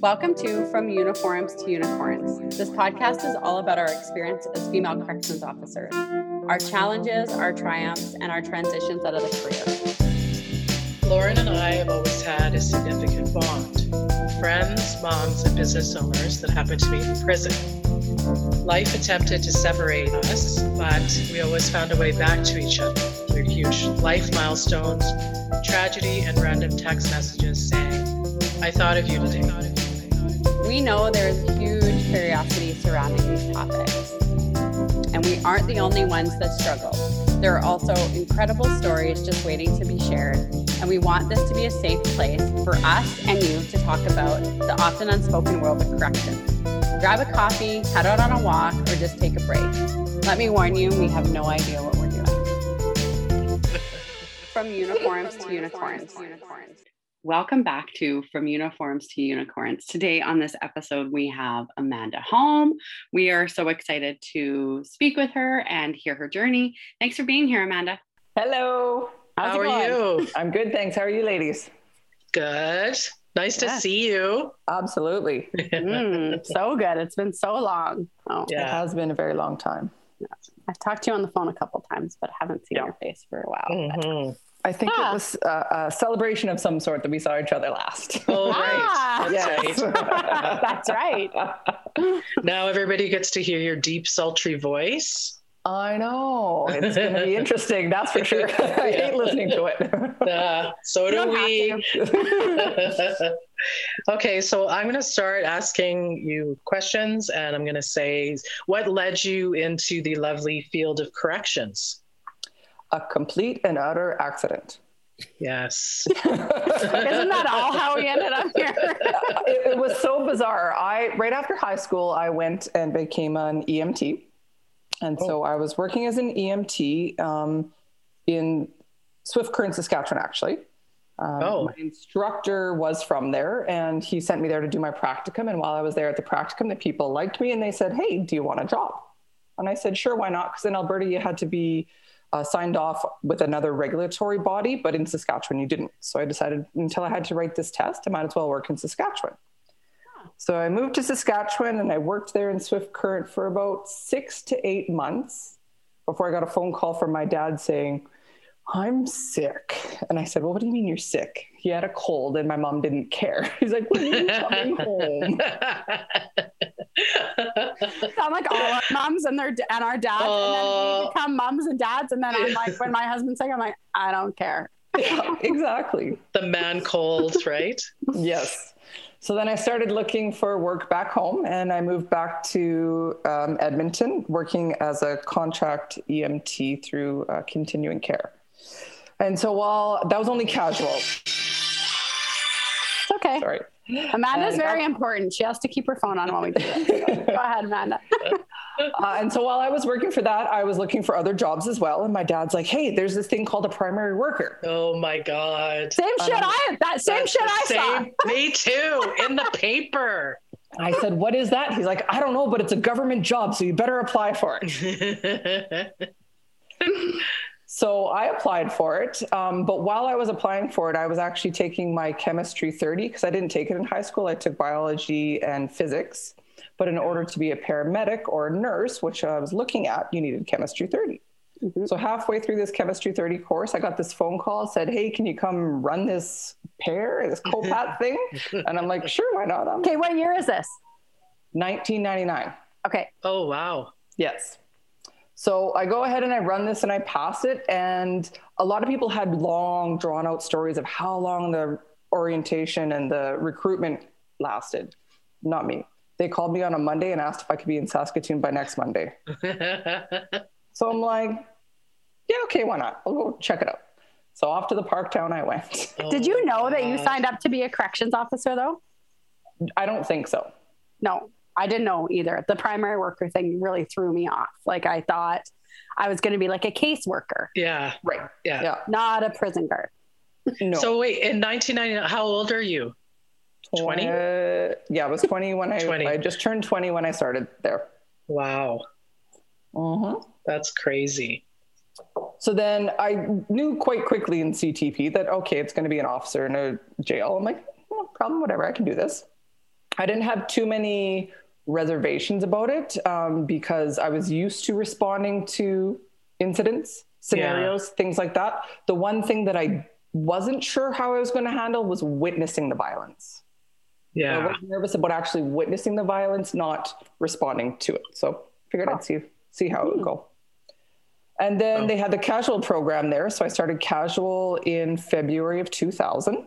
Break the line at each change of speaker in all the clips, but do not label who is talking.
Welcome to From Uniforms to Unicorns. This podcast is all about our experience as female corrections officers, our challenges, our triumphs, and our transitions out of the career.
Lauren and I have always had a significant bond friends, moms, and business owners that happened to be in prison. Life attempted to separate us, but we always found a way back to each other through huge life milestones, tragedy, and random text messages saying, I thought of you today.
We know there's huge curiosity surrounding these topics, and we aren't the only ones that struggle. There are also incredible stories just waiting to be shared, and we want this to be a safe place for us and you to talk about the often unspoken world of corrections. Grab a coffee, head out on a walk, or just take a break. Let me warn you, we have no idea what we're doing. From uniforms to unicorns. Welcome back to From Uniforms to Unicorns. Today on this episode, we have Amanda home. We are so excited to speak with her and hear her journey. Thanks for being here, Amanda.
Hello.
How's How are going? you?
I'm good, thanks. How are you, ladies?
Good. Nice yeah. to see you.
Absolutely.
mm, so good. It's been so long.
Oh, yeah. It has been a very long time.
I've talked to you on the phone a couple times, but haven't seen yeah. your face for a while. Mm-hmm.
I think ah. it was a, a, celebration of some sort that we saw each other last.
Oh, right. Ah. That's
right. That's right.
now everybody gets to hear your deep, sultry voice.
I know. It's going to be interesting. That's for sure. I hate listening to it.
Uh, so do we. okay, so I'm going to start asking you questions, and I'm going to say, what led you into the lovely field of corrections?
A complete and utter accident.
Yes.
Isn't that all how we ended up here?
it, it, was so bizarre. I right after high school, I went and became an EMT, and oh. so I was working as an EMT um, in Swift Current, Saskatchewan, actually. Um, oh. My instructor was from there, and he sent me there to do my practicum. And while I was there at the practicum, the people liked me, and they said, "Hey, do you want a job?" And I said, "Sure, why not?" Because in Alberta, you had to be uh, signed off with another regulatory body, but in Saskatchewan you didn't. So I decided until I had to write this test, I might as well work in Saskatchewan. So I moved to Saskatchewan and I worked there in Swift Current for about six to eight months before I got a phone call from my dad saying, I'm sick. And I said, Well, what do you mean you're sick? He had a cold and my mom didn't care. He's like, When are you coming home?
Sound like all our moms and their and our dads, and then we oh. become moms and dads. And then I'm like, when my husband's sick, I'm like, I don't care.
yeah, exactly.
The man cold, right?
yes. So then I started looking for work back home and I moved back to um, Edmonton, working as a contract EMT through uh, continuing care. And so while that was only casual. It's
okay. Sorry. Amanda's and very important. She has to keep her phone on while we do it. Go ahead, Amanda.
Uh, and so while I was working for that, I was looking for other jobs as well. And my dad's like, "Hey, there's this thing called a primary worker."
Oh my god!
Same shit um, I that same shit I same, saw.
Me too. In the paper.
I said, "What is that?" He's like, "I don't know, but it's a government job, so you better apply for it." So I applied for it. Um, but while I was applying for it, I was actually taking my chemistry 30 because I didn't take it in high school. I took biology and physics. But in order to be a paramedic or a nurse, which I was looking at, you needed chemistry 30. Mm-hmm. So halfway through this chemistry 30 course, I got this phone call said, Hey, can you come run this pair, this COPAT thing? And I'm like, sure, why not?
I'm okay, what year is this?
1999.
Okay.
Oh, wow.
Yes. So I go ahead and I run this and I pass it. And a lot of people had long, drawn out stories of how long the orientation and the recruitment lasted. Not me. They called me on a Monday and asked if I could be in Saskatoon by next Monday. so I'm like, yeah, okay, why not? I'll go check it out. So off to the park town I went.
Oh Did you know that you signed up to be a corrections officer though?
I don't think so.
No. I didn't know either. The primary worker thing really threw me off. Like I thought I was going to be like a caseworker.
Yeah.
Right.
Yeah. yeah.
Not a prison guard.
No. So wait, in 1999, how old are you? 20?
Uh, yeah, I was 20 when I, 20. I just turned 20 when I started there.
Wow.
Uh-huh.
That's crazy.
So then I knew quite quickly in CTP that, okay, it's going to be an officer in a jail. I'm like, no problem, whatever, I can do this. I didn't have too many reservations about it um, because I was used to responding to incidents, scenarios, yeah. things like that. The one thing that I wasn't sure how I was going to handle was witnessing the violence.
Yeah.
I was nervous about actually witnessing the violence, not responding to it. So figured oh. I'd see see how it would go. And then oh. they had the casual program there. So I started casual in February of 2000.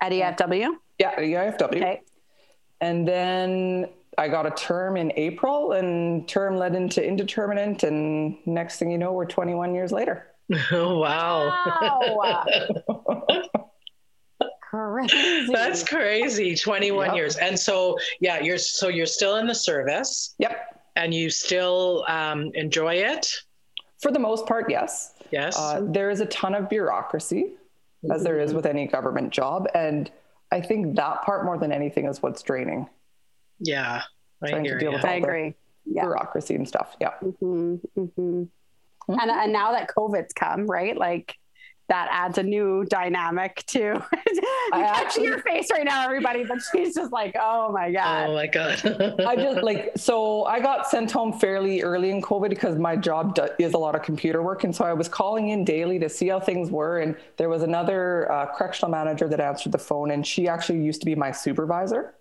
At EFW?
Yeah, at EFW. Okay. And then I got a term in April, and term led into indeterminate. And next thing you know, we're 21 years later.
Oh, wow.
wow. crazy.
That's crazy. 21 yep. years. And so, yeah, you're so you're still in the service.
Yep.
And you still um, enjoy it?
For the most part, yes.
Yes. Uh,
there is a ton of bureaucracy, mm-hmm. as there is mm-hmm. with any government job. And I think that part more than anything is what's draining.
Yeah.
I Trying to deal with
I agree.
Yeah. bureaucracy and stuff. Yeah.
Mm-hmm, mm-hmm. Mm-hmm. And, and now that COVID's come, right? Like that adds a new dynamic to you I actually your face right now, everybody, but she's just like, oh my God.
Oh my God.
I just like, so I got sent home fairly early in COVID because my job do, is a lot of computer work. And so I was calling in daily to see how things were. And there was another uh, correctional manager that answered the phone, and she actually used to be my supervisor.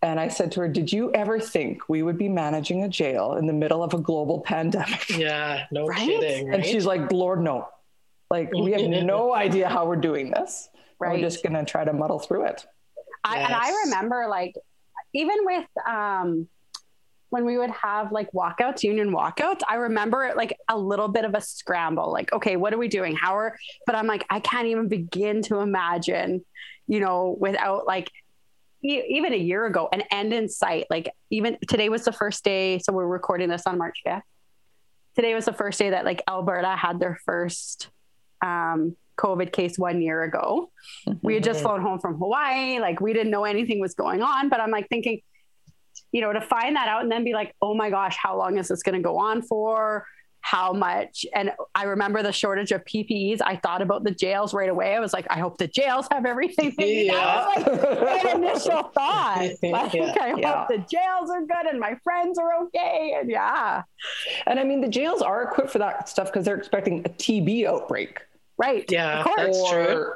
And I said to her, Did you ever think we would be managing a jail in the middle of a global pandemic?
Yeah, no right? kidding.
Right? And she's like, Lord, no. Like, we have no idea how we're doing this. Right. We're just going to try to muddle through it.
I, yes. And I remember, like, even with, um, when we would have like walkouts, union walkouts, I remember it like a little bit of a scramble. Like, okay, what are we doing? How are, but I'm like, I can't even begin to imagine, you know, without like even a year ago, an end in sight. Like even today was the first day. So we're recording this on March 5th. Today was the first day that like Alberta had their first um, COVID case one year ago. Mm-hmm. We had just flown home from Hawaii. Like we didn't know anything was going on, but I'm like thinking, you know, to find that out and then be like, oh my gosh, how long is this going to go on for? How much. And i remember the shortage of ppes i thought about the jails right away. I was like i hope the jails have everything yeah. that was like my initial thought. Like yeah. i yeah. hope the jails are good and my friends are okay. And yeah.
And i mean the jails are equipped for that stuff because they're expecting a tb outbreak.
Right
yeah that's or true.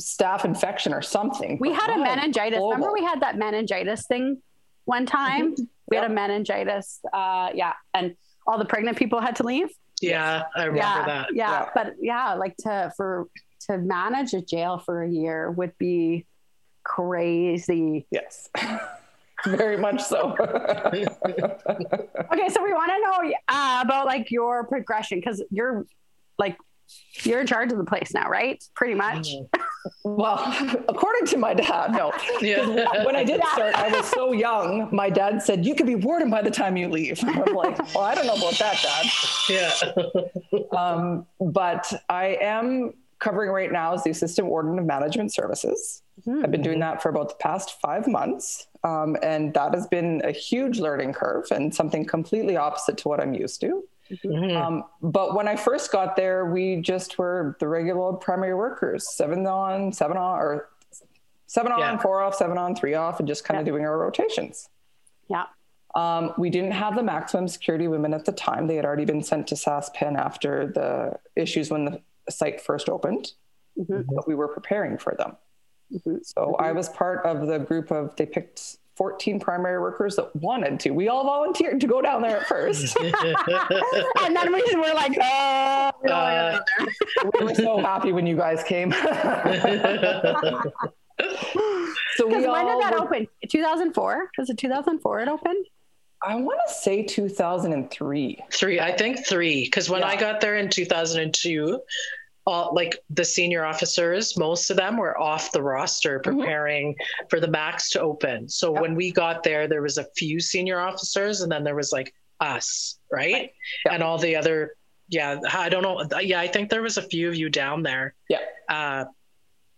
Staph infection or something.
We had a meningitis. global. remember we had that meningitis thing one time? Mm-hmm. we had a meningitis uh yeah. And all the pregnant people had to leave.
Yeah, I remember
yeah,
that.
Yeah, yeah, but yeah, like to for to manage a jail for a year would be crazy.
Yes. Very much so.
okay, so we want to know uh, about like your progression because you're like you're in charge of the place now, right? Pretty much.
Well, according to my dad, no. Yeah. When I did start, I was so young. My dad said, You could be warden by the time you leave. I'm like, Well, I don't know about that, Dad.
Yeah.
um, but I am covering right now as the assistant warden of management services. Mm-hmm. I've been doing that for about the past five months. Um, and that has been a huge learning curve and something completely opposite to what I'm used to. Mm-hmm. Um, but when I first got there, we just were the regular old primary workers, seven on, seven on, or seven on, yeah. four off, seven on, three off, and just kind of doing our rotations.
Yeah.
Um, we didn't have the maximum security women at the time. They had already been sent to Saskpen after the issues when the site first opened, mm-hmm. but we were preparing for them. Mm-hmm. So mm-hmm. I was part of the group of, they picked 14 primary workers that wanted to. We all volunteered to go down there at first.
and then we were like, oh, we, uh,
we were so happy when you guys came. so
we when did that were, open? 2004? Was it 2004 it opened?
I want to say 2003.
Three, I think three. Because when yeah. I got there in 2002, all like the senior officers, most of them were off the roster mm-hmm. preparing mm-hmm. for the max to open. So yep. when we got there, there was a few senior officers, and then there was like us, right? right. Yep. And all the other, yeah, I don't know. Yeah, I think there was a few of you down there,
yeah,
uh,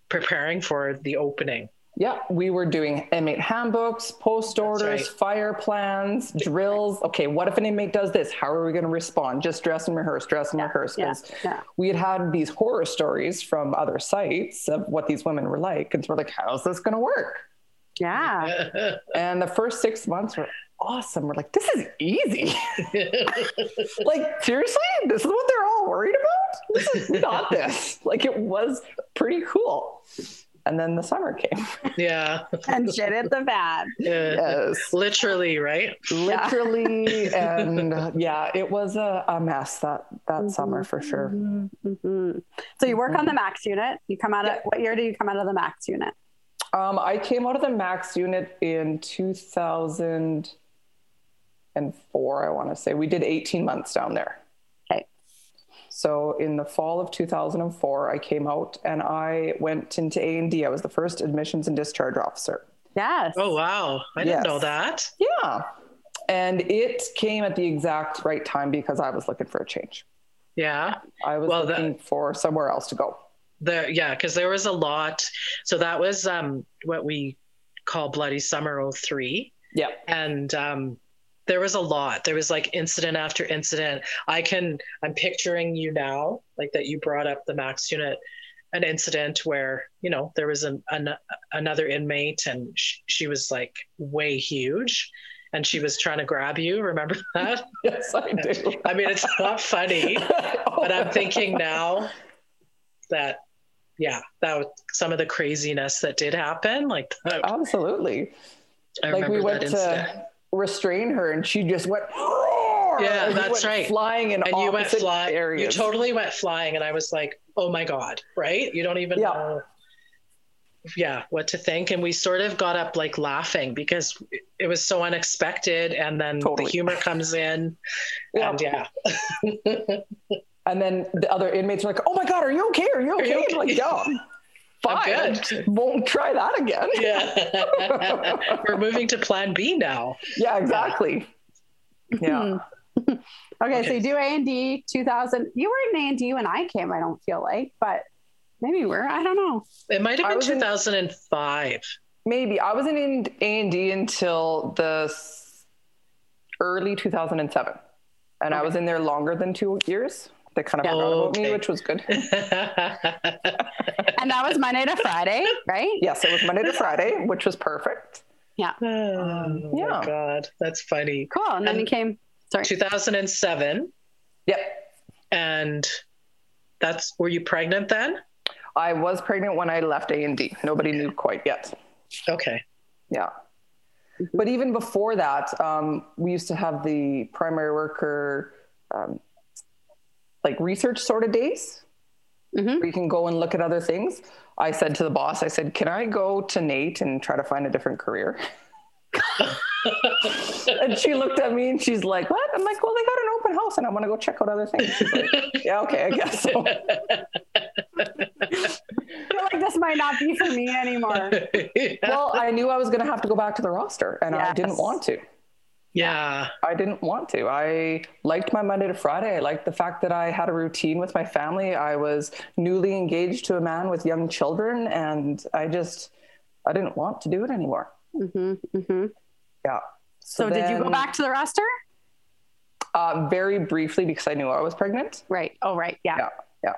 preparing for the opening.
Yeah, we were doing inmate handbooks, post orders, right. fire plans, drills. Okay, what if an inmate does this? How are we going to respond? Just dress and rehearse, dress and yeah. rehearse. Because yeah. yeah. we had had these horror stories from other sites of what these women were like. And so we're like, how's this going to work?
Yeah.
And the first six months were awesome. We're like, this is easy. like, seriously? This is what they're all worried about? This is, we got this. Like, it was pretty cool. And then the summer came.
yeah.
and shit hit the fan.
Yeah.
Yes.
Literally, right?
Literally. and uh, yeah, it was a, a mess that, that summer for sure.
Mhm. So you work on the max unit. You come out of what year do you come out of the max unit?
Um, I came out of the max unit in 2004, I want to say. We did 18 months down there.
Okay.
So in the fall of 2004, I came out and I went into A&D. I was the first admissions and discharge officer.
Yes.
Oh, wow. I didn't
Yes.
know that.
Yeah. And it came at the exact right time because I was looking for a change.
Yeah.
I was
Well, that-
looking for somewhere else to go.
There, yeah, because there was a lot. So that was um, what we call Bloody Summer 03.
Yeah.
and um, there was a lot. There was like incident after incident. I can i'm picturing you now like that you brought up the max unit an incident where you know there was an, an another inmate and sh- she was like way huge and she was trying to grab you. Remember that?
Yes, I do.
i mean it's not funny but i'm thinking now that yeah that was some of the craziness that did happen like that,
Absolutely.
i
like we went
that incident
to restrain her and she just went "Roar!"
Yeah, that's right.
flying in
and you went flying
areas
you totally went flying and i was like oh my god right you don't even
Yeah.
know yeah what to think and we sort of got up like laughing because it was so unexpected and then
Totally.
the humor comes in
Yeah.
and yeah
and then the other inmates are like oh my god are you okay are you okay,
you
I'm like yeah fine. won't try that again.
Yeah. We're moving to plan b now.
Yeah exactly. Yeah.
Okay, so you do A and D 2000. You were in A and D when I came. I don't feel like, but maybe you were. I don't know.
it might have been
was in-
2005
maybe. I wasn't in a&d until the early 2007 and i was in there longer than two years they kind of
Yeah.
forgot about me which was good
And that was Monday to Friday, right?
yes it was monday to friday which was perfect
oh
Yeah.
my god that's funny
Cool. And then
And-
you came. Sorry.
2007
yep
and that's were you pregnant then
I was pregnant when I left A and D. Nobody knew quite yet.
okay
Yeah.
Mhm.
But even before that, um, we used to have the primary worker um, like research sort of days
Mhm.
where you can go and look at other things. I said to the boss, I said, "Can I go to NAIT and try to find a different career?" and she looked at me and she's like, "What?" I'm like, "Well, they got an open house and I want to go check out other things." She's like, "Yeah, okay, I guess so."
I feel like this might not be for me anymore.
well, I knew I was going to have to go back to the roster, and I didn't want to.
Yeah
I didn't want to. I liked my Monday to Friday. I liked the fact that I had a routine with my family. I was newly engaged to a man with young children, and I just I didn't want to do it anymore.
Mm-hmm, mm-hmm.
Yeah.
So, did you go back to the roster?
Uh, very briefly because I knew I was pregnant.
Right. Oh, right. Yeah.
Yeah, yeah.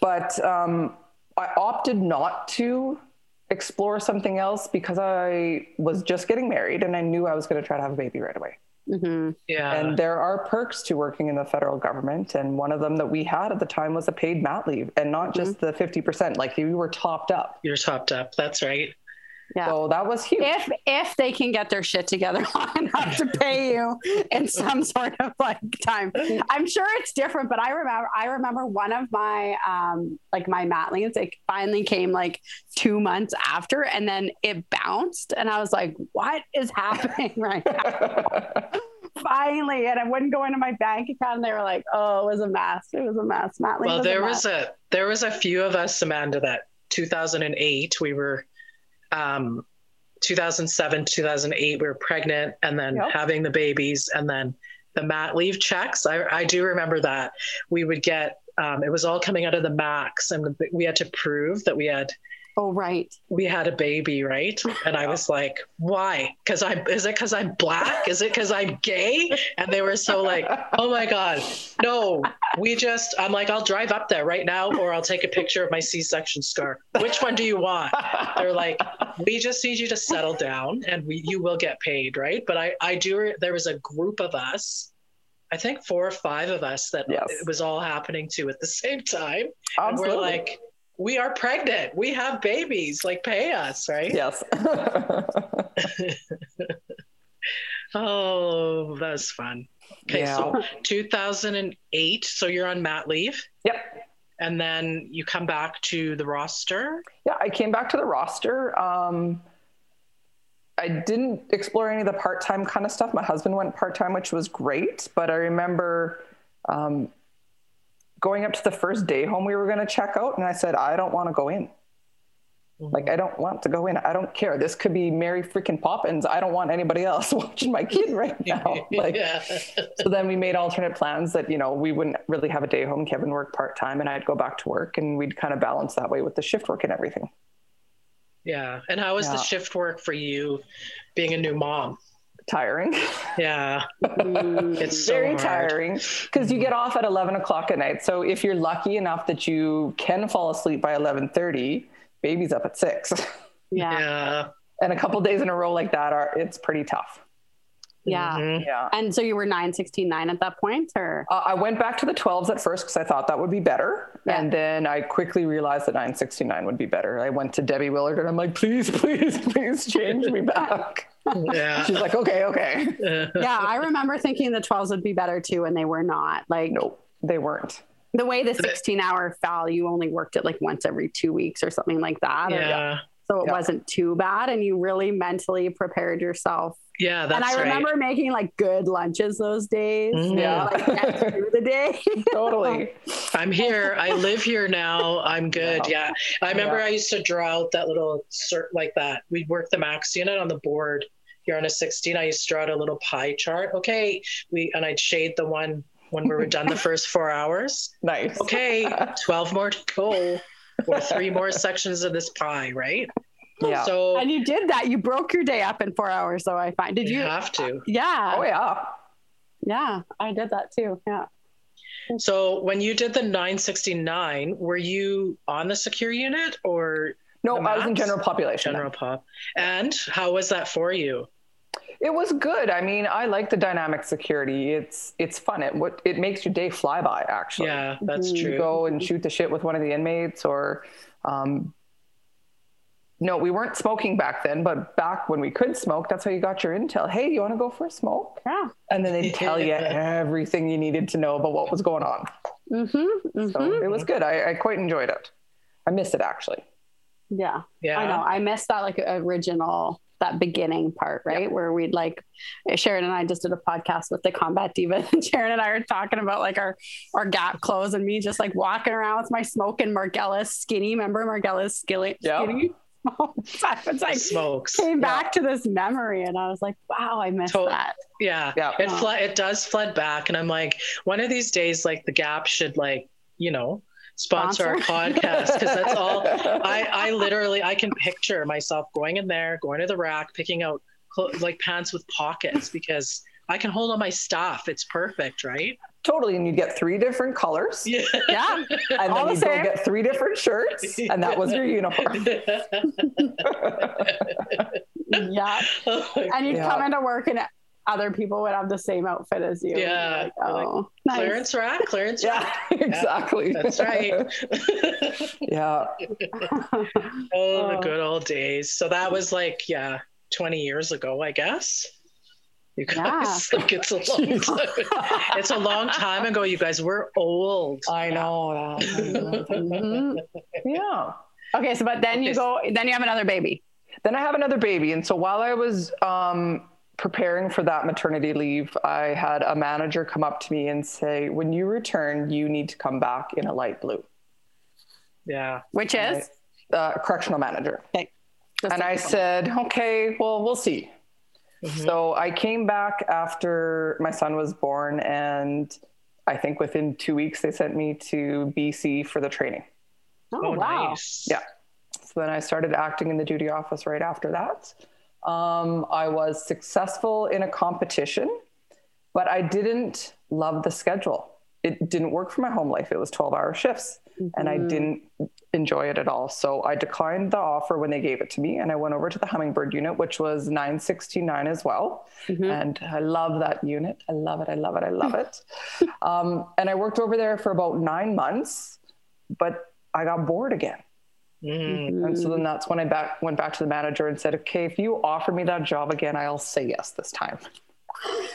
But um, I opted not to explore something else because I was just getting married and I knew I was going to try to have a baby right away.
hmm
yeah
And there are perks to working in the federal government. And one of them that we had at the time was a paid mat leave and not just the 50%, like you were topped up.
you're topped up that's right
Yeah.
So that was huge.
if if they can get their shit together long enough to pay you in some sort of like time. I'm sure it's different but i remember i remember one of my um like my mat leaves it finally came like two months after and then it bounced and i was like what is happening right now? Finally and i wouldn't go into my bank account and they were like oh it was a mess. It was a mess. Mat leave
well
was
there
a
was a there was a few of us amanda that 2008 we were um 2007 2008 we were pregnant and then
Yep.
having the babies and then the mat leave checks i, I do remember that we would get um, it was all coming out of the max and we had to prove that we had
oh right
we had a baby right and i was like why because i'm is it because i'm black is it because i'm gay and they were so like oh my god no we just, I'm like, I'll drive up there right now, or I'll take a picture of my C-section scar. Which one do you want? They're like, we just need you to settle down, and we, you will get paid, right? But I, I do. There was a group of us, I think four or five of us that
Yes.
it was all happening to at the same time. And
Absolutely.
we're like, we are pregnant. We have babies. Like, pay us, right?
yes.
Oh, that's fun. Okay,
Yeah.
so 2008. So you're on mat leave,
yep.
and then you come back to the roster.
Yeah, I came back to the roster. Um, I didn't explore any of the part time kind of stuff. My husband went part time, which was great. But I remember um, going up to the first day home we were going to check out, and I said, I don't want to go in. Mm-hmm. Like, I don't want to go in. I don't care. This could be Mary freaking Poppins. I don't want anybody else watching my kid right now. Like,
yeah.
so then we made alternate plans that you know we wouldn't really have a day home kevin worked part-time and i'd go back to work and we'd kind of balance that way with the shift work and everything
Yeah. And how was the shift work for you being a new mom?
Tiring
Yeah. It's so
very
hard.
tiring because you get off at 11 o'clock at night so if you're lucky enough that you can fall asleep by 11.30 baby's up at 6
Yeah.
Yeah.
and a couple days in a row like that are it's pretty tough
Yeah.
Mhm.
yeah
And so you were 969 at that point, or?
Uh, I went back to the 12s at first because I thought that would be better.
Yeah.
And then I quickly realized that 969 would be better. I went to Debbie Willard and I'm like, please, please, please change me back.
Yeah.
She's like, okay, okay.
yeah, I remember thinking the 12s would be better too, and they were not. Like
No, they weren't.
the way the 16 hour fell, you only worked it like once every two weeks or something like that. or-
Yeah.
So it
Yeah.
wasn't too bad, and you really mentally prepared yourself.
Yeah. That's
and I
right.
remember making like good lunches those days.
Mhm.
Yeah.
Like through the day.
Totally.
I'm here. I live here now. I'm good.
Yeah.
Yeah. I remember
Yeah.
I used to draw out that little cert like that. We'd work the max unit on the board here on a 16. I used to draw out a little pie chart. Okay. We and I'd shade the one when we were done the first four hours.
Nice.
Okay, 12 more to go. Or three more sections of this pie, right?
Yeah.
So
and you did that. You broke your day up in four hours. So I find. Did
you
you?
have to.
Yeah.
oh, yeah.
Yeah. I did that too. Yeah.
So when you did the 969, were you on the secure unit or
No, I was in general population.
general pop? And how was that for you?
It was good. I mean, I like the dynamic security. It's it's fun. It what it makes your day fly by. Actually,
Yeah, that's
you
true.
go and shoot the shit with one of the inmates or um, no we weren't smoking back then but back when we could smoke that's how you got your intel hey you want to go for a smoke
Yeah.
and then they'd tell you everything you needed to know about what was going on
Mm-hmm.
so it was good I, I quite enjoyed it i missed it actually
Yeah.
Yeah.
I know. I missed that like original that beginning part, right? Where we'd like Sharon and I just did a podcast with the combat diva and Sharon and I were talking about like our our gap clothes and me just like walking around with my smoking Margella skinny. Remember Margella's skinny
Yeah.
skinny? It's like
Smokes.
came back to this memory and I was like, wow, I missed
To-
that.
Yeah.
Yeah.
It fl- it does flood back and I'm like one of these days like the Gap should like, you know, sponsor, our podcast cuz that's all I I literally I can picture myself going in there, going to the rack, picking out clo- like pants with pockets because I can hold all my stuff. It's perfect, right?
totally and you'd get three different colors
Yeah.
Yeah.
and
All
then
the
you'd go get three different shirts and that was your uniform
yeah. And you'd
Yeah.
come into work and other people would have the same outfit as you.
Yeah.
Like,
You're like,
oh, nice.
Clearance rack, clearance rack.
yeah exactly
That's right.
yeah
Oh, the
Oh.
good old days. So that was like, yeah, 20 years ago, I guess. You guys, like it's a long time. it's a long time ago, you guys. We're old.
i know that
Mhm.
yeah
Okay, so but then you go, then you have another baby.
then I have another baby. And so while I was um, preparing for that maternity leave, I had a manager come up to me and say, When you return, you need to come back in a light blue.
Yeah.
Which is
Uh, correctional manager.
okay. Just
And I said, Okay, well, we'll see.
Mhm.
So I came back after my son was born. And I think within two weeks, they sent me to BC for the training.
oh,
Oh,
wow.
nice.
Yeah. So then I started acting in the duty office right after that. Um, I was successful in a competition, but I didn't love the schedule. it didn't work for my home life. It was 12 hour shifts and I
Mhm.
didn't enjoy it at all. So I declined the offer when they gave it to me and I went over to the Hummingbird unit, which was 969 as well.
Mhm.
And I love that unit. I love it. I love it. I love it. um, and I worked over there for about nine months, but I got bored again.
Mm.
And so then that's when I back, went back to the manager and said, okay, if you offer me that job again, I'll say yes this time.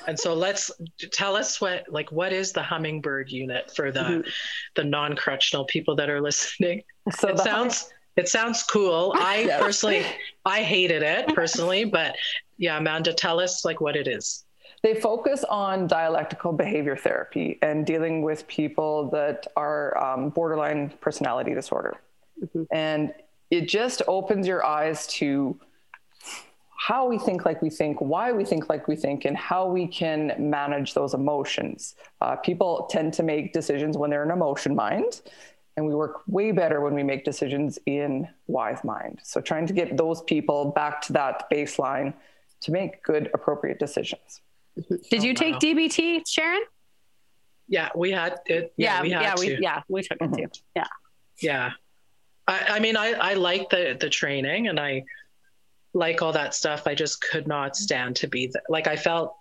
And so let's tell us what like what is the hummingbird unit for the
Mhm.
the non-correctional people that are listening.
So
it sounds it sounds cool. I
Yes.
personally I hated it personally, but yeah, Amanda, tell us like what it is.
They focus on dialectical behavior therapy and dealing with people that are um, borderline personality disorder.
Mhm.
And it just opens your eyes to how we think like we think, why we think like we think, and how we can manage those emotions. Uh, people tend to make decisions when they're in emotion mind, and we work way better when we make decisions in wise mind. So, trying to get those people back to that baseline to make good, appropriate decisions.
Did you take. DBT, Sharon?
Yeah, we had it. Yeah,
Yeah,
we had
yeah, we yeah we took it too. Yeah.
Yeah. I, I mean, I, I like the, the training and I like all that stuff. I just could not stand to be the, like, I felt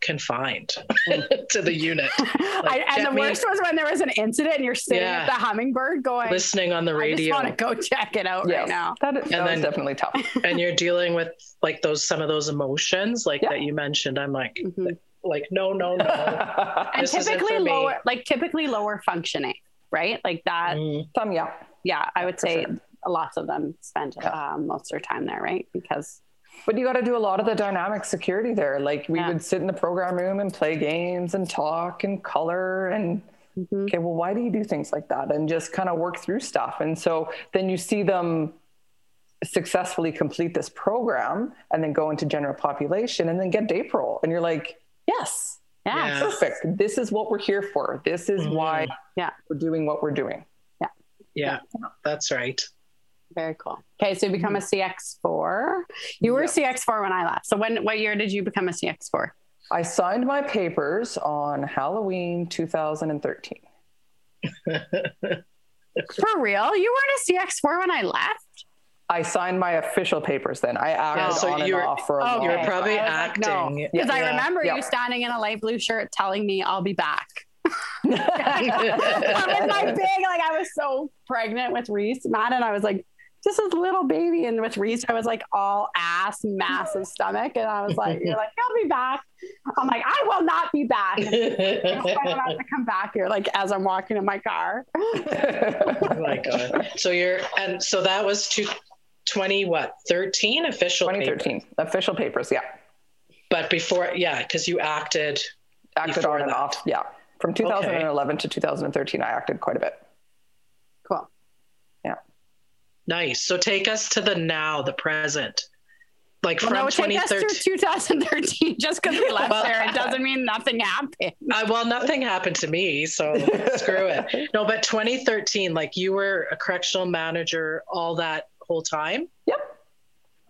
confined to the unit,
I, and the
me-
worst was when there was an incident and you're sitting
Yeah.
at the hummingbird going,
listening on the radio.
I just
radio
want to go check it out
Yes,
right now.
that, is, that
And
was
then-
definitely tough.
and you're dealing with like those, some of those emotions like
Yeah.
that you mentioned. I'm like,
Mhm.
like, no, no, no.
And
This
typically
for me.
lower, like typically lower functioning, right? Like that.
Mm,
Some, yeah.
Yeah, I would
for
say
sure.
Lots of them spend
Yeah.
um, most of their time there, right? Because
But you got to do a lot of the dynamic security there. Like we
Yeah.
would sit in the program room and play games and talk and color and
Mhm.
okay, well, why do you do things like that? And just kind of work through stuff. And so then you see them successfully complete this program and then go into general population and then get day parole. And you're like, yes,
yeah,
Yeah.
perfect. This is what we're here for. This is
Mhm.
why
Yeah.
we're doing what we're doing.
Yeah. Yeah, that's right.
Very cool. Okay, so you become a mm-hmm. CX4. You were a CX4 when I left. So when what year did you become a CX4?
I signed my papers on Halloween 2013.
For real? You weren't a CX4 when I left?
I signed my official papers then. I acted
so
on
you
and
were-
off for a
Oh,
long
You were
Okay.
probably
I was like, no.
acting.
Because I
Yeah.
remember
Yeah.
you standing in a light blue shirt telling me I'll be back. I was like big, like I was so pregnant with Reese, Matt, and I was like just this little baby, and with Reese, I was like all ass, massive stomach, and I was like, "You're like, I'll be back." I'm like, "I will not be back." And I don't have to come back here, like as I'm walking in my car.
Oh my god. So you're and so that was to 20 what 13 official paper.
2013 official papers. Yeah,
But before yeah, because you acted
acted on and
that.
off. Yeah, from 2011 to 2013, I acted quite a bit.
Cool.
Nice. So take us to the now, the present. Like
Well,
from
no, take us
2013.
through 2013. Just because we left
Well-
there, it doesn't mean nothing happened.
Uh, well, nothing happened to me, so screw it. No, but 2013, like you were a correctional manager all that whole time.
Yep.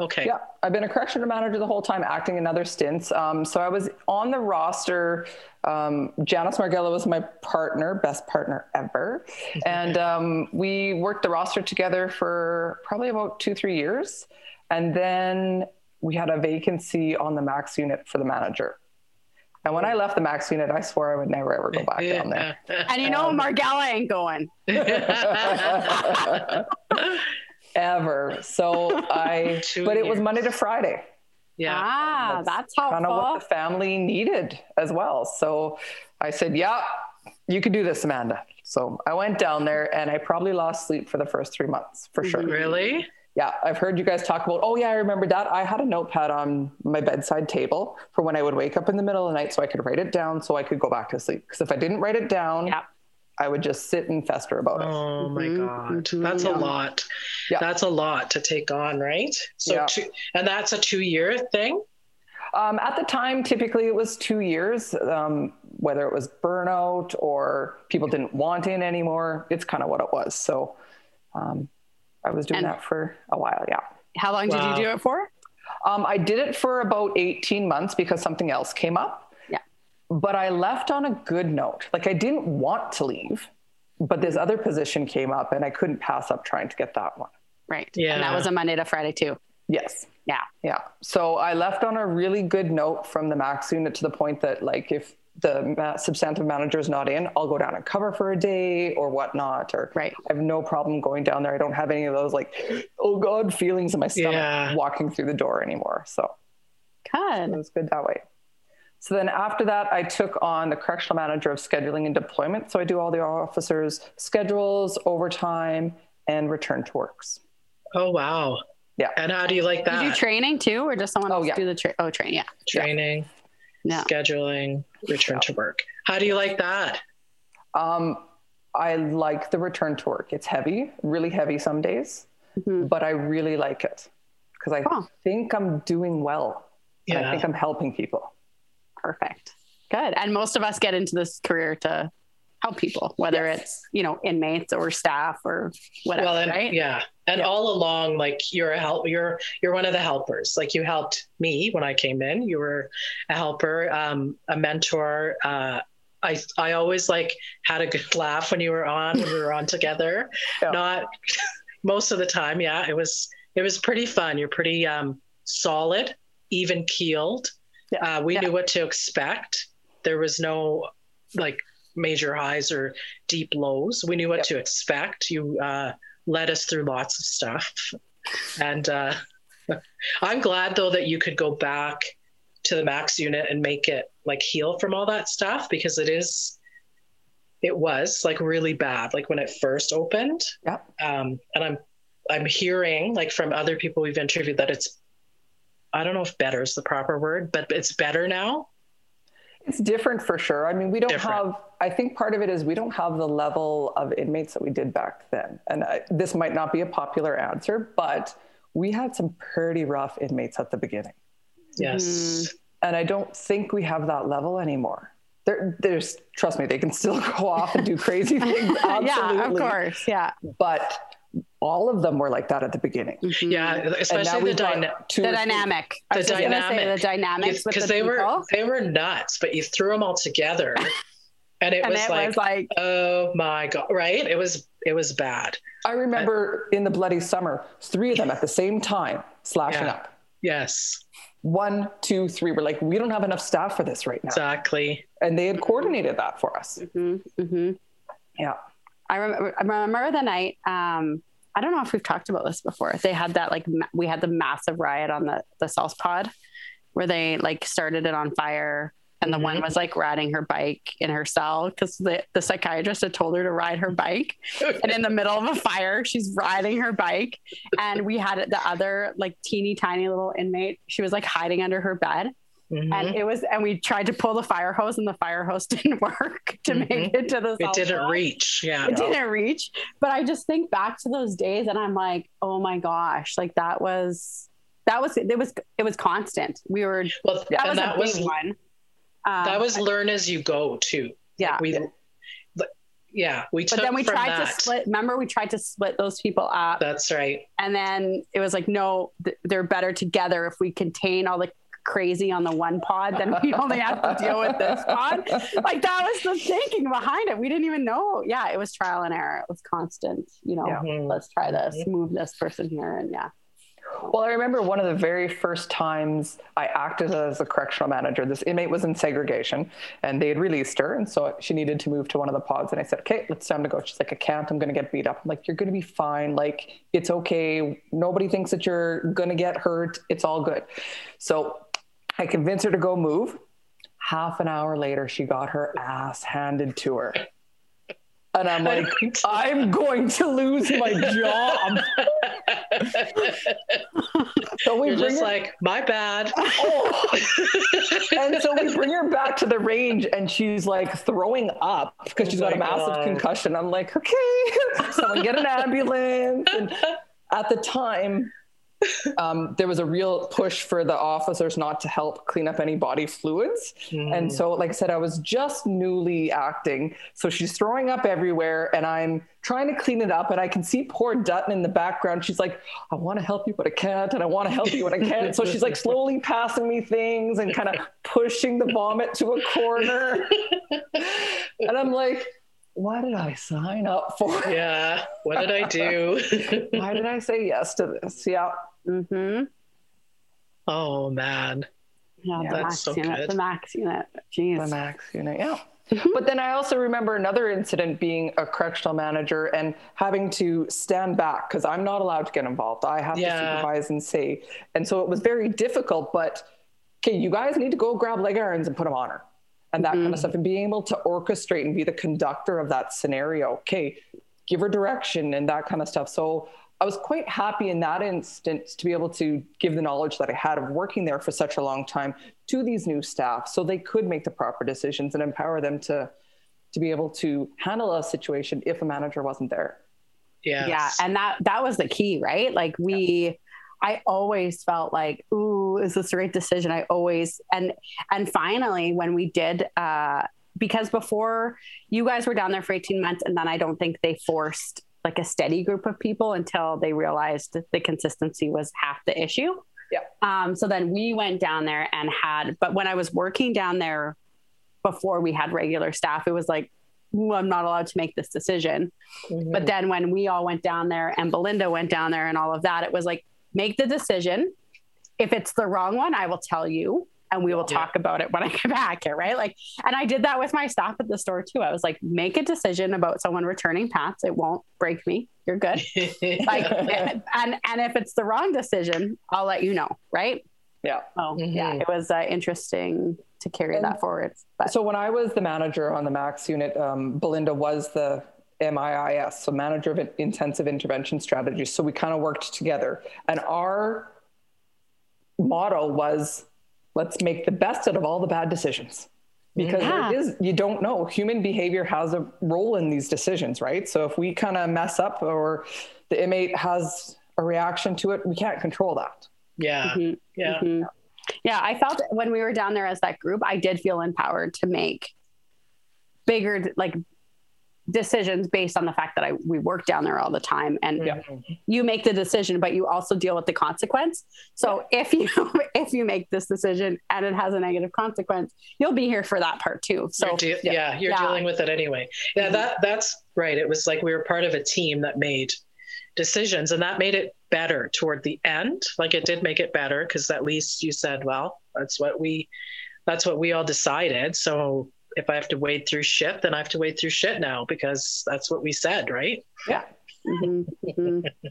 Okay.
Yeah, I've been a correctional manager the whole time, acting in other stints. Um, so I was on the roster. Um, Janice Margella was my partner, best partner ever, and um, we worked the roster together for probably about two, three years, and then we had a vacancy on the max unit for the manager. And when I left the max unit, I swore I would never ever go back down there.
And you know, Margella ain't going.
Ever. So I, but it was. Monday to Friday.
yeah.
Ah, that's
kind of what the family needed as well. So I said, Yeah, you can do this, Amanda. So I went down there and I probably lost sleep for the first three months for sure.
Really?
Yeah, I've heard you guys talk about, oh, yeah, I remember that. I had a notepad on my bedside table for when I would wake up in the middle of the night so I could write it down so I could go back to sleep. Because if I didn't write it down,
Yeah.
I would just sit and fester about it.
Oh my
Mhm,
God.
mhm,
That's a lot.
Yeah.
That's a lot to take on, right? So,
Yeah.
two, and that's a two year thing?
Um, at the time, typically it was two years, um, whether it was burnout or people didn't want in anymore. It's kind of what it was. So um, I was doing
And-
that for a while. Yeah.
How long did you do it for?
Um, I did it for about 18 months because something else came up.
Yeah.
but I left on a good note. Like I didn't want to leave, but this other position came up and I couldn't pass up trying to get that one.
Right. Yeah. And that was a Monday to Friday too.
Yes.
Yeah.
Yeah. So I left on a really good note from the max unit to the point that like if the substantive manager is not in, I'll go down and cover for a day or whatnot. Or
right.
I have no problem going down there. I don't have any of those like, oh God, feelings in my stomach
yeah.
walking through the door anymore. So
good.
It was good that way. So then after that, I took on the correctional manager of scheduling and deployment. So I do all the officers' schedules, overtime, and return to works.
Oh wow!
Yeah.
And how do you like that?
You do training too, or just someone oh, else yeah. do the tra- oh train? Yeah.
Training, yeah. scheduling, return yeah. to work. How do you like that?
Um, I like the return to work. It's heavy, really heavy some days, mm-hmm. but I really like it because I oh. think I'm doing well. Yeah. I think I'm helping people.
Perfect. Good. And most of us get into this career to help people, whether yes. it's, you know, inmates or staff or whatever. Well,
and,
right?
Yeah. And yeah. all along, like you're a help, you're, you're one of the helpers. Like you helped me when I came in, you were a helper, um, a mentor, uh, I I always like had a good laugh when you were on when we were on together. Yeah. Not most of the time, yeah. It was it was pretty fun. You're pretty um, solid, even keeled. Yeah. Uh, we yeah. knew what to expect. There was no like major highs or deep lows. We knew what yep. to expect. You uh, led us through lots of stuff. And uh, I'm glad though that you could go back to the max unit and make it like heal from all that stuff because it is it was like really bad like when it first opened
yeah
um and i'm i'm hearing like from other people we've interviewed that it's I don't know if better is the proper word, but it's better now.
It's different for sure. I mean, we don't different. have, I think part of it is we don't have the level of inmates that we did back then. And I, this might not be a popular answer, but we had some pretty rough inmates at the beginning.
Yes. Mm.
And I don't think we have that level anymore. There, there's, trust me, they can still go off and do crazy things. Absolutely.
yeah, of course. Yeah.
But all of them were like that at the beginning.
Mm-hmm. Yeah, especially the, dyna-
the dynamic.
The dynamic.
the dynamics
because the they people. were they were nuts, but you threw them all together, and it, and was, it like, was, like, oh my god, right? It was it was bad.
I remember in the bloody summer, three of them at the same time slashing yeah. up.
Yes.
One, two, three. We're like, we don't have enough staff for this right now.
Exactly.
And they had coordinated that for us.
Mm-hmm. Mm-hmm.
Yeah.
I remember, I remember the night. Um, I don't know if we've talked about this before. They had that like ma- we had the massive riot on the the South Pod, where they like started it on fire, and the mm-hmm. one was like riding her bike in her cell because the the psychiatrist had told her to ride her bike, and in the middle of a fire, she's riding her bike, and we had the other like teeny tiny little inmate. She was like hiding under her bed, Mm-hmm. And it was, and we tried to pull the fire hose, and the fire hose didn't work to mm-hmm. make it to the.
It didn't reach. Yeah,
it no. didn't reach. But I just think back to those days, and I'm like, oh my gosh, like that was that was it was it was constant. We were well, that was that a big was, one.
Um, that was learn as you go too.
Yeah,
like we. Yeah, we
But then we tried that. to split. Remember, we tried to split those people up.
That's right.
And then it was like, no, th- they're better together if we contain all the crazy on the one pod, then we only have to deal with this pod. Like that was the thinking behind it. We didn't even know. Yeah, it was trial and error. It was constant. You know, yeah. Mm-hmm. let's try this, mm-hmm. move this person here, and yeah.
Well, I remember one of the very first times I acted as a correctional manager. This inmate was in segregation and they had released her. And so she needed to move to one of the pods. And I said, okay, it's time to go. She's like, I can't. I'm going to get beat up. I'm like, you're going to be fine. Like, it's okay. Nobody thinks that you're going to get hurt. It's all good. So I convinced her to go move. Half an hour later, she got her ass handed to her. And I'm like, I'm going to lose my job.
so we You're bring just her, like, my bad. Oh.
and so we bring her back to the range, and she's like throwing up because oh she's got a oh massive God. concussion. I'm like, okay, someone get an ambulance. And at the time, um, there was a real push for the officers not to help clean up any body fluids. Mm. And so, like I said, I was just newly acting. So she's throwing up everywhere, and I'm trying to clean it up. And I can see poor Dutton in the background. She's like, I want to help you, but I can't. And I want to help you, but I can't. so she's like slowly passing me things and kind of pushing the vomit to a corner. and I'm like, why did I sign up for?
Yeah. What did I do?
why did I say yes to this? Yeah.
Mm-hmm.
Oh man.
Yeah, the max so unit. Good. The max unit. Jeez.
The max unit. Yeah. Mm-hmm. But then I also remember another incident being a correctional manager and having to stand back because I'm not allowed to get involved. I have yeah. to supervise and say. And so it was very difficult, but okay, you guys need to go grab leg irons and put them on her and that mm-hmm. kind of stuff and being able to orchestrate and be the conductor of that scenario. Okay, give her direction and that kind of stuff. So I was quite happy in that instance to be able to give the knowledge that I had of working there for such a long time to these new staff so they could make the proper decisions and empower them to to be able to handle a situation if a manager wasn't there.
Yeah. Yeah. And that that was the key, right? Like we yeah. I always felt like, ooh, is this the right decision? I always and and finally when we did uh because before you guys were down there for 18 months and then I don't think they forced like a steady group of people until they realized the consistency was half the issue.
Yeah.
Um, so then we went down there and had, but when I was working down there before we had regular staff, it was like, I'm not allowed to make this decision. Mm-hmm. But then when we all went down there and Belinda went down there and all of that, it was like, make the decision. If it's the wrong one, I will tell you and we will yeah. talk about it when I get back here, right? Like, and I did that with my staff at the store too. I was like, make a decision about someone returning pats. It won't break me. You're good. like, and and if it's the wrong decision, I'll let you know, right?
Yeah.
Oh, mm-hmm. yeah. It was uh, interesting to carry and that forward.
But. So when I was the manager on the Max unit, um, Belinda was the MIIS, so manager of intensive intervention strategies. So we kind of worked together, and our motto was let's make the best out of all the bad decisions because yeah. is, you don't know human behavior has a role in these decisions right so if we kind of mess up or the inmate has a reaction to it we can't control that
yeah mm-hmm. yeah
mm-hmm. yeah i felt when we were down there as that group i did feel empowered to make bigger like decisions based on the fact that I we work down there all the time and yeah. you make the decision but you also deal with the consequence. So yeah. if you if you make this decision and it has a negative consequence, you'll be here for that part too. So
you're de- yeah. yeah. you're dealing with it anyway. Yeah, mm-hmm. that that's right. It was like we were part of a team that made decisions and that made it better toward the end. Like it did make it better because at least you said, well, that's what we that's what we all decided. So if I have to wade through shit, then I have to wade through shit now because that's what we said, right?
Yeah. Mm-hmm. Mm-hmm.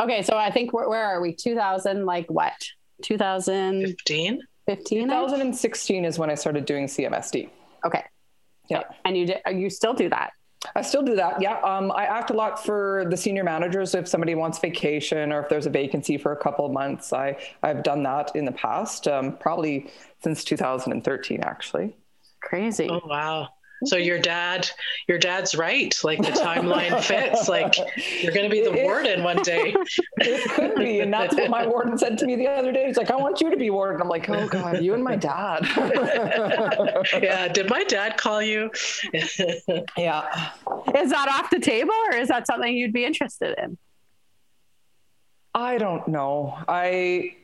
okay, so I think where, where are we? 2000, like what? 2015? 15?
2016 is when I started doing CMSD.
Okay.
Yeah.
And you did, you still do that?
I still do that. Yeah. Um, I act a lot for the senior managers. If somebody wants vacation or if there's a vacancy for a couple of months, I, I've done that in the past, um, probably since 2013, actually.
Crazy.
Oh wow. So your dad, your dad's right. Like the timeline fits. Like you're going to be the warden one day.
It could be, and that's what my warden said to me the other day. He's like, "I want you to be warden." I'm like, "Oh God, you and my dad."
yeah. Did my dad call you?
yeah.
Is that off the table, or is that something you'd be interested in?
I don't know. I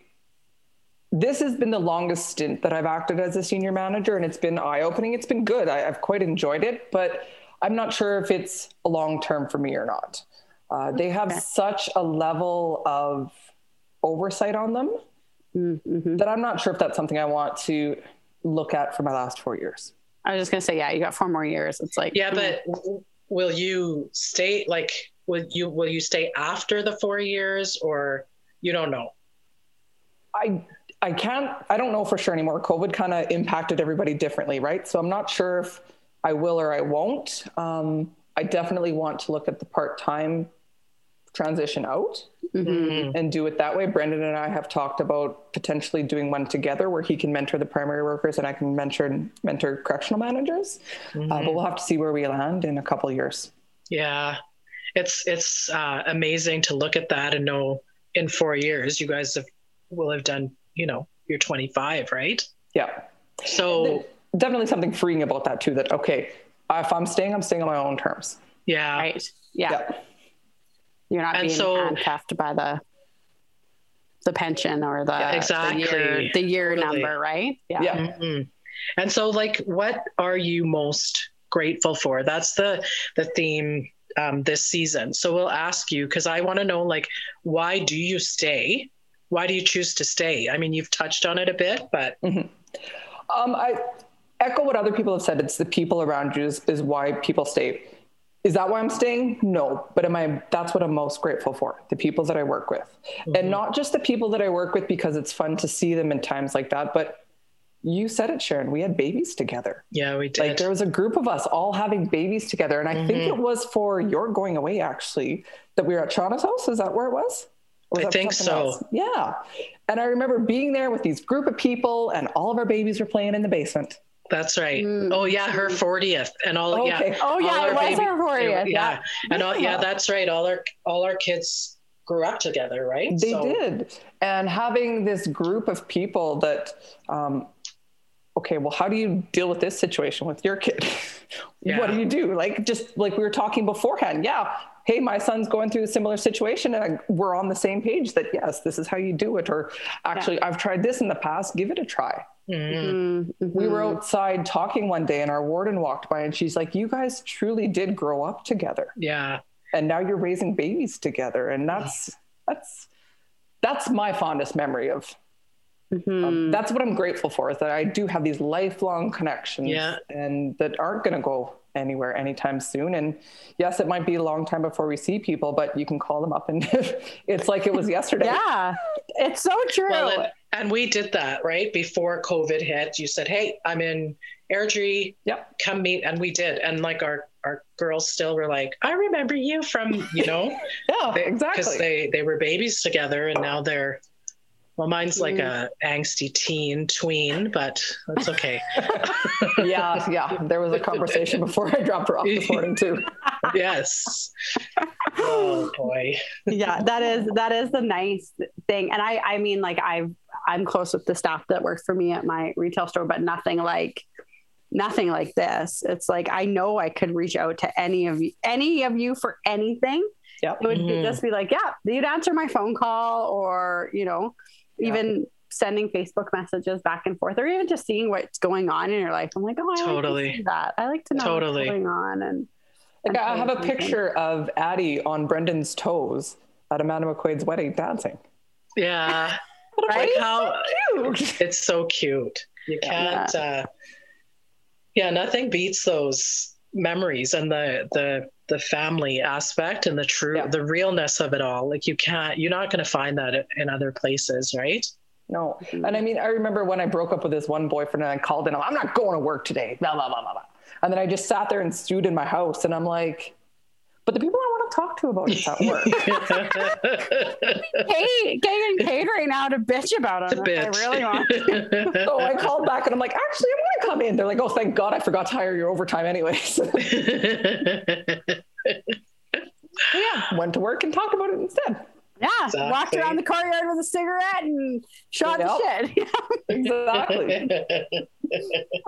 this has been the longest stint that I've acted as a senior manager, and it's been eye opening. It's been good. I, have quite enjoyed it, but I'm not sure if it's a long term for me or not. Uh, they have okay. such a level of oversight on them mm-hmm. that I'm not sure if that's something I want to look at for my last four years.
I was just gonna say, yeah, you got four more years. It's like,
yeah, but will you stay? Like, will you will you stay after the four years, or you don't know?
I I can't, I don't know for sure anymore. COVID kind of impacted everybody differently, right? So I'm not sure if I will or I won't. Um, I definitely want to look at the part time transition out mm-hmm. and do it that way. Brendan and I have talked about potentially doing one together where he can mentor the primary workers and I can mentor mentor correctional managers. Mm-hmm. Uh, but we'll have to see where we land in a couple years.
Yeah, it's it's uh, amazing to look at that and know in four years, you guys have will have done, you know, you're 25, right?
Yeah.
So
definitely something freeing about that too. That okay, if I'm staying, I'm staying on my own terms.
yeah,
Right. Yeah.
Yeah.
You're not
And
being
so-
handcuffed by the the pension or the,
Yeah, exactly.
the year, the year
Totally.
number, right? Yeah.
Yeah.
Mhm. And so, like, what are you most grateful for? That's the the theme um, this season. So we'll ask you because I want to know, like, why do you stay? Why do you choose to stay? I mean, you've touched on it a bit, but mm-hmm.
Um, I echo what other people have said. It's the people around you is, is why people stay. Is that why I'm staying? No, but am I? That's what I'm most grateful for. The people that I work with, mm-hmm. and not just the people that I work with because it's fun to see them in times like that. But you said it, Sharon. We had babies together.
yeah, we did.
Like there was a group of us all having babies together, and I think mm-hmm. it was for your going away actually that we were at Shauna's house. Is that where it was? Or was
I think so.
else? Yeah, and I remember being there with these group of people, and all of our babies were playing in the basement.
That's right.
Mm.
Oh yeah, her 40th and all yeah.
Oh yeah, it
our
was
baby-
our 40th.
Yeah. And all yeah,
Yeah.
that's right. All our all our kids grew up together, right?
They
So-
did. And having this group of people that, um, okay, well, how do you deal with this situation with your kid?
Yeah.
What do you do? Like, just like we were talking beforehand. Yeah. Hey, my son's going through a similar situation, and I, we're on the same page that, yes, this is how you do it. Or actually, I've tried this in the past, give it a try.
Mhm.
Mhm,
We were
mhm.
outside talking one day, and our warden walked by, and she's like, You guys truly did grow up together
Yeah.
and now you're raising babies together and that's that's that's my fondest memory of
Mhm.
um, that's what i'm grateful for is that i do have these lifelong connections
Yeah.
and that aren't going to go anywhere anytime soon and yes it might be a long time before we see people but you can call them up and it's like it was yesterday
yeah, it's so true.
Well, and, and we did that right before COVID hit. You said, "Hey, I'm in Airdrie.
Yep.
Come meet," and we did. And like our our girls still were like, "I remember you from you know."
yeah
because
exactly
they they were babies together and now they're well mine's like a angsty teen tween but that's okay.
Yeah yeah. There was a conversation before i dropped her off this morning too.
Yes. Oh boy.
Yeah that is that is the nice thing. And i i mean like i've i'm close with the staff that works for me at my retail store but nothing like nothing like this. It's like i know i could reach out to any of you any of you for anything.
Yep.
it would be,
Mhm.
just be like yeah you'd answer my phone call or you know
Yeah.
even sending facebook messages back and forth or even just seeing what's going on in your life i'm like oh I
Totally.
like to see that i like to know
Totally.
what's going on and
like
and
i have a
pay attention.
picture of addie on brendan's toes at amanda mcquaid's wedding dancing
yeah
Right?
like how
Cute.
it's so cute you can't uh yeah nothing beats those memories and the the the family aspect and the true
Yeah.
the realness of it all like you can't you're not going to find that in other places right
No. And I mean, I remember when I broke up with this one boyfriend and I called him, I'm not going to work today, blah, blah, blah, blah, blah. And then I just sat there and stewed in my house and I'm like, but the people I want talk to about it at work.
Hey, getting paid right now to bitch about
It's
it.
a.
I really want.
so oh, I called back and I'm like, actually, I'm going to come in. They're like, oh, thank God I forgot to hire your overtime anyways. yeah. Went to work and talked about it instead.
Yeah, walked around the courtyard with a cigarette and shot
Yep.
the shit.
Exactly.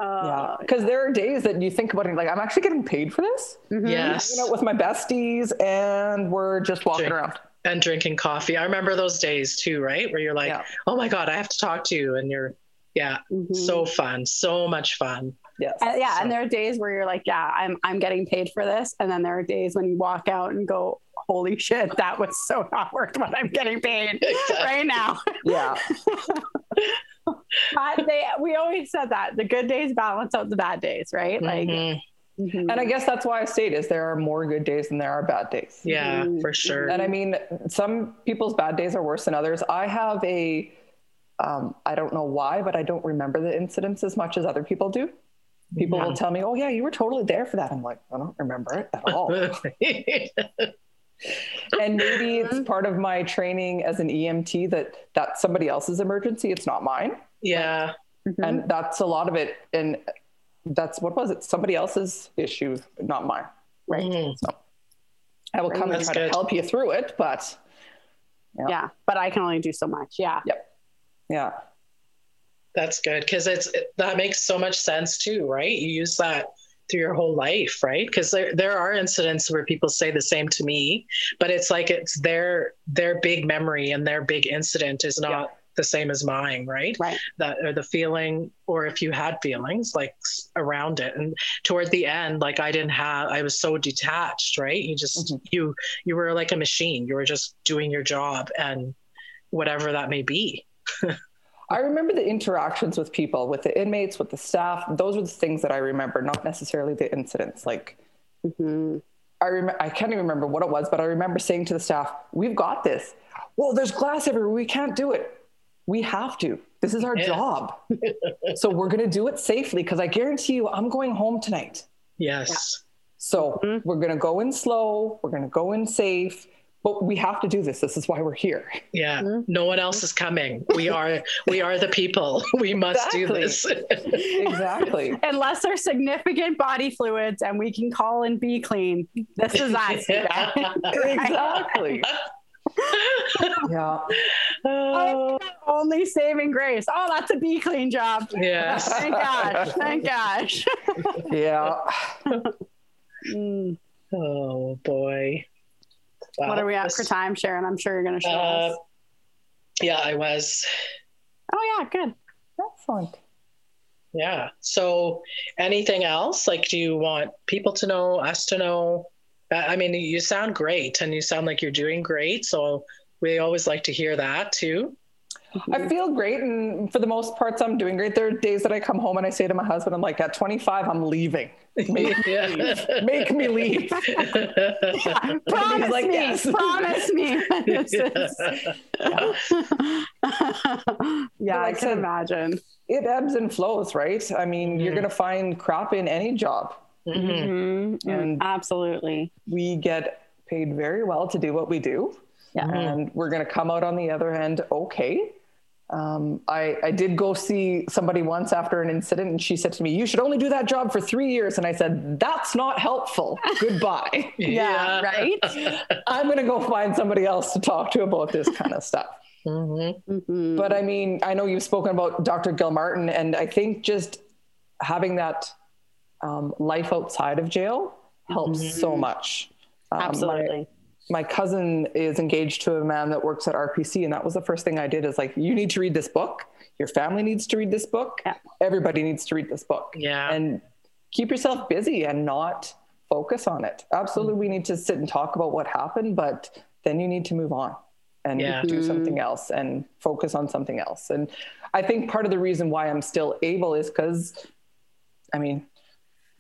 Uh,
yeah. Because there are days that you think about it, like, I'm actually getting paid for this.
mhm.
yes.
Hanging out with my besties and we're just walking
Drink.
around.
and drinking coffee. I remember those days too, right? Where you're like,
Yeah.
oh my God, I have to talk to you. And you're, yeah,
Mhm.
so fun, so much fun.
Yes.
Uh, yeah,
So-
and there are days where you're like, yeah, I'm I'm getting paid for this, and then there are days when you walk out and go, holy shit, that was so not worth what I'm getting paid right now.
Yeah.
but they, we always said that the good days balance out the bad days, right? Like,
Mhm.
mhm.
And I guess that's why I stayed is there are more good days than there are bad days.
Yeah,
Mhm.
for sure.
And I mean, some people's bad days are worse than others. I have a, um, I don't know why, but I don't remember the incidents as much as other people do. People will tell me, "Oh yeah, you were totally there for that." I'm like, I don't remember it at all. and maybe it's part of my training as an EMT that that's somebody else's emergency. It's not mine,
yeah.
Mhm.
and that's a lot of it. And that's what was it? Somebody else's issue, not mine.
right.
Mhm.
So I will come and try
good.
to help you through it, but Yeah.
yeah. But I can only do so much. Yeah. Yep.
Yeah.
That's good because it's it, that makes so much sense too, right? You use that through your whole life, right? Because there there are incidents where people say the same to me, but it's like it's their their big memory and their big incident is not
Yeah.
the same as mine, right?
Right.
That or the feeling, or if you had feelings like around it, and toward the end, like I didn't have, I was so detached, right? You just
Mhm.
you you were like a machine. You were just doing your job and whatever that may be.
I remember the interactions with people, with the inmates, with the staff. Those are the things that I remember, not necessarily the incidents. Like
hmm
I remember, I can't even remember what it was, but I remember saying to the staff, "We've got this." Well, there's glass everywhere. We can't do it. We have to. This is our
Yeah.
job. so we're going to do it safely because I guarantee you, I'm going home tonight.
Yes.
So
Mhm.
we're going to go in slow. We're going to go in safe. But we have to do this. This is why we're here.
Yeah.
Mhm.
No one else is coming. We are we are the people. We must do this.
Exactly.
Unless there's significant body fluids and we can call and be clean. This is us.
exactly. Yeah.
Oh,
Only saving grace. Oh, that's a be clean job.
yes.
Thank gosh. Thank gosh.
Yeah.
Mm.
Oh boy.
What are we at for time, Sharon? I'm sure you're going to show
Uh,
us.
yeah, I was.
Oh, yeah, good.
Excellent.
Yeah. So, anything else? Like, do you want people to know, us to know? Uh, I mean, you sound great and you sound like you're doing great. So, we always like to hear that too.
I feel great. And for the most parts, I'm doing great. There are days that I come home and I say to my husband, I'm like, at 25, I'm leaving. Make,
Yeah.
make me leave.
Promise
like,
me.
yes.
Promise me. This is- yeah, I
Like I
can
said-
imagine.
It ebbs and flows, right? I mean, you're
Mhm.
going to find crap in any job.
Mhm.
Mhm.
And-
Absolutely.
We get paid very well to do what we do.
Yeah.
And we're going to come out on the other end okay. Um, I, I did go see somebody once after an incident, and she said to me, You should only do that job for three years. And I said, That's not helpful. Goodbye.
Yeah, right?
I'm going to go find somebody else to talk to about this kind of stuff.
Mhm.
Mhm.
But I mean, I know you've spoken about Dr. Gilmartin, and I think just having that um, life outside of jail helps so much. Um, my-
Absolutely.
My cousin is engaged to a man that works at RPC, and that was the first thing I did. Is like, you need to read this book. Your family needs to read this book.
Yeah.
Everybody needs to read this book.
Yeah.
And keep yourself busy and not focus on it. Absolutely, we need to sit and talk about what happened, but then you need to move on and
Yeah.
do something else and focus on something else. And I think part of the reason why I'm still able is because, I mean,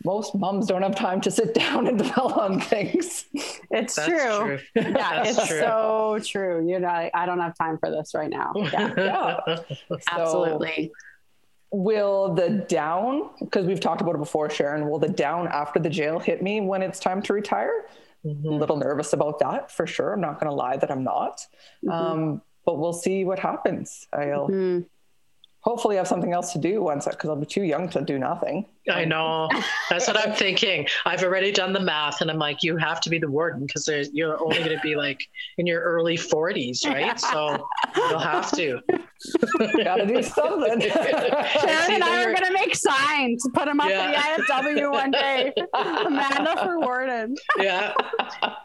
most moms don't have time to sit down and dwell on things.
It's
That's
true.
true.
Yeah,
That's
it's
true.
so true. You know, I don't have time for this right now. Yeah,
Yeah. So
absolutely.
will the down, because we've talked about it before, Sharon, will the down after the jail hit me when it's time to retire? a
Mhm.
little nervous about that for sure. I'm not going to lie that I'm not. Um, but we'll see what happens. I'll
Mhm.
Hopefully have something else to do once because I'll be too young to do nothing.
I um, know. That's what I'm thinking. I've already done the math, and I'm like, you have to be the warden because you're only going to be like in your early 40s, right? So you'll have to.
Got to do something.
Sharon and I
either-
are going to make signs, put them up
Yeah.
at the IFW one day. Amanda for warden.
Yeah.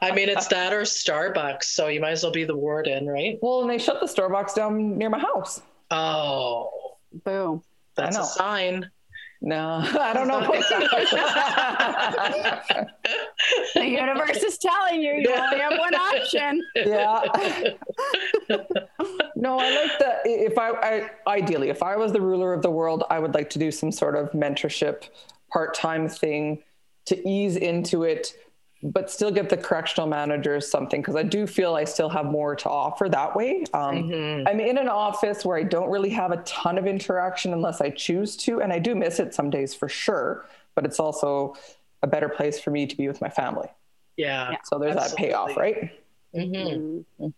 I mean, it's that or Starbucks, so you might as well be the warden, right?
well, and they shut the Starbucks down near my house.
Oh,
Boom.
that's a sign.
No, I don't know.
The universe is telling you you only have one option.
yeah. no, I like that. If I, I ideally, if I was the ruler of the world, I would like to do some sort of mentorship part-time thing to ease into it, but still get the correctional managers something because I do feel I still have more to offer that way. Um,
Mhm.
I'm in an office where I don't really have a ton of interaction unless I choose to, and I do miss it some days for sure. But it's also a better place for me to be with my family.
Yeah.
So there's that payoff,
Absolutely.
right?
Mhm.
Mm.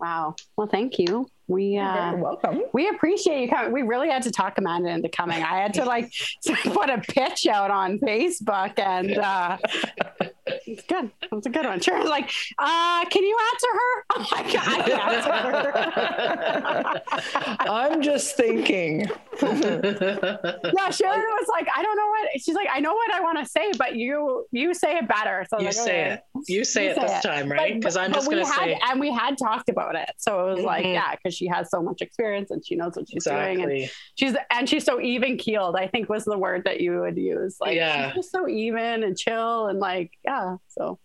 Wow. Well, thank you. We uh,
welcome.
we appreciate you coming. We really had to talk Amanda into coming. I had to like put a pitch out on Facebook, and uh,
It's good. Was a good one. Sharon's like, uh, can you answer her? Oh my God, I answer her.
I'm just thinking.
yeah, Sharon was like, I don't know what she's like, I know what I want to say, but you you say it better. So
you
like,
say
okay.
it. You say
You
it
say
this
it.
time, right? Because I'm
but
just going to say
and we had talked about it. So it was like,
Mhm.
yeah, because she has so much experience and she knows what she's doing. And she's and she's so even keeled, I think was the word that you would use. Like
Yeah.
she's just so even and chill and like, yeah. So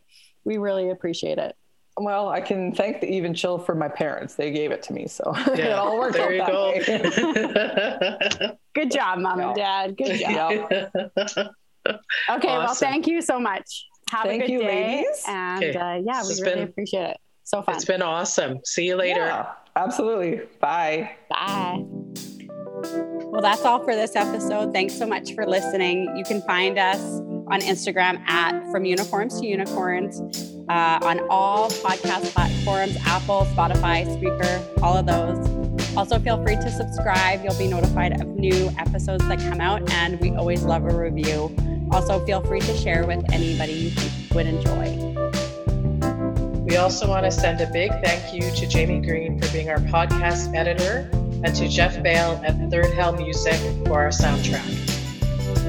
we really appreciate it.
Well, I can thank the even chill for my parents. They gave it to me, so it all worked
there you
out
go.
that way.
Good job, mom and dad. Good job.
Yeah.
Okay, well, thank you so much. Have
Thank
a good
you,
day.
ladies.
And
Okay.
uh, yeah,
This
we
has
really
been-
appreciate it. So fun.
it's been awesome. See you later.
Yeah, absolutely. Bye.
Bye.
Well, that's all for this episode. Thanks so much for listening. You can find us on Instagram at From Uniforms to Unicorns, uh, on all podcast platforms Apple, Spotify, Spreaker, all of those. Also, feel free to subscribe. You'll be notified of new episodes that come out, and we always love a review. Also, feel free to share with anybody you would enjoy.
We also want to send a big thank you to Jamie Green for being our podcast editor and to Jeff Bale at Third Hell Music for our soundtrack.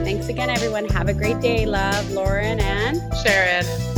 Thanks again, everyone. Have a great day. Love, Lauren, and
Sharon.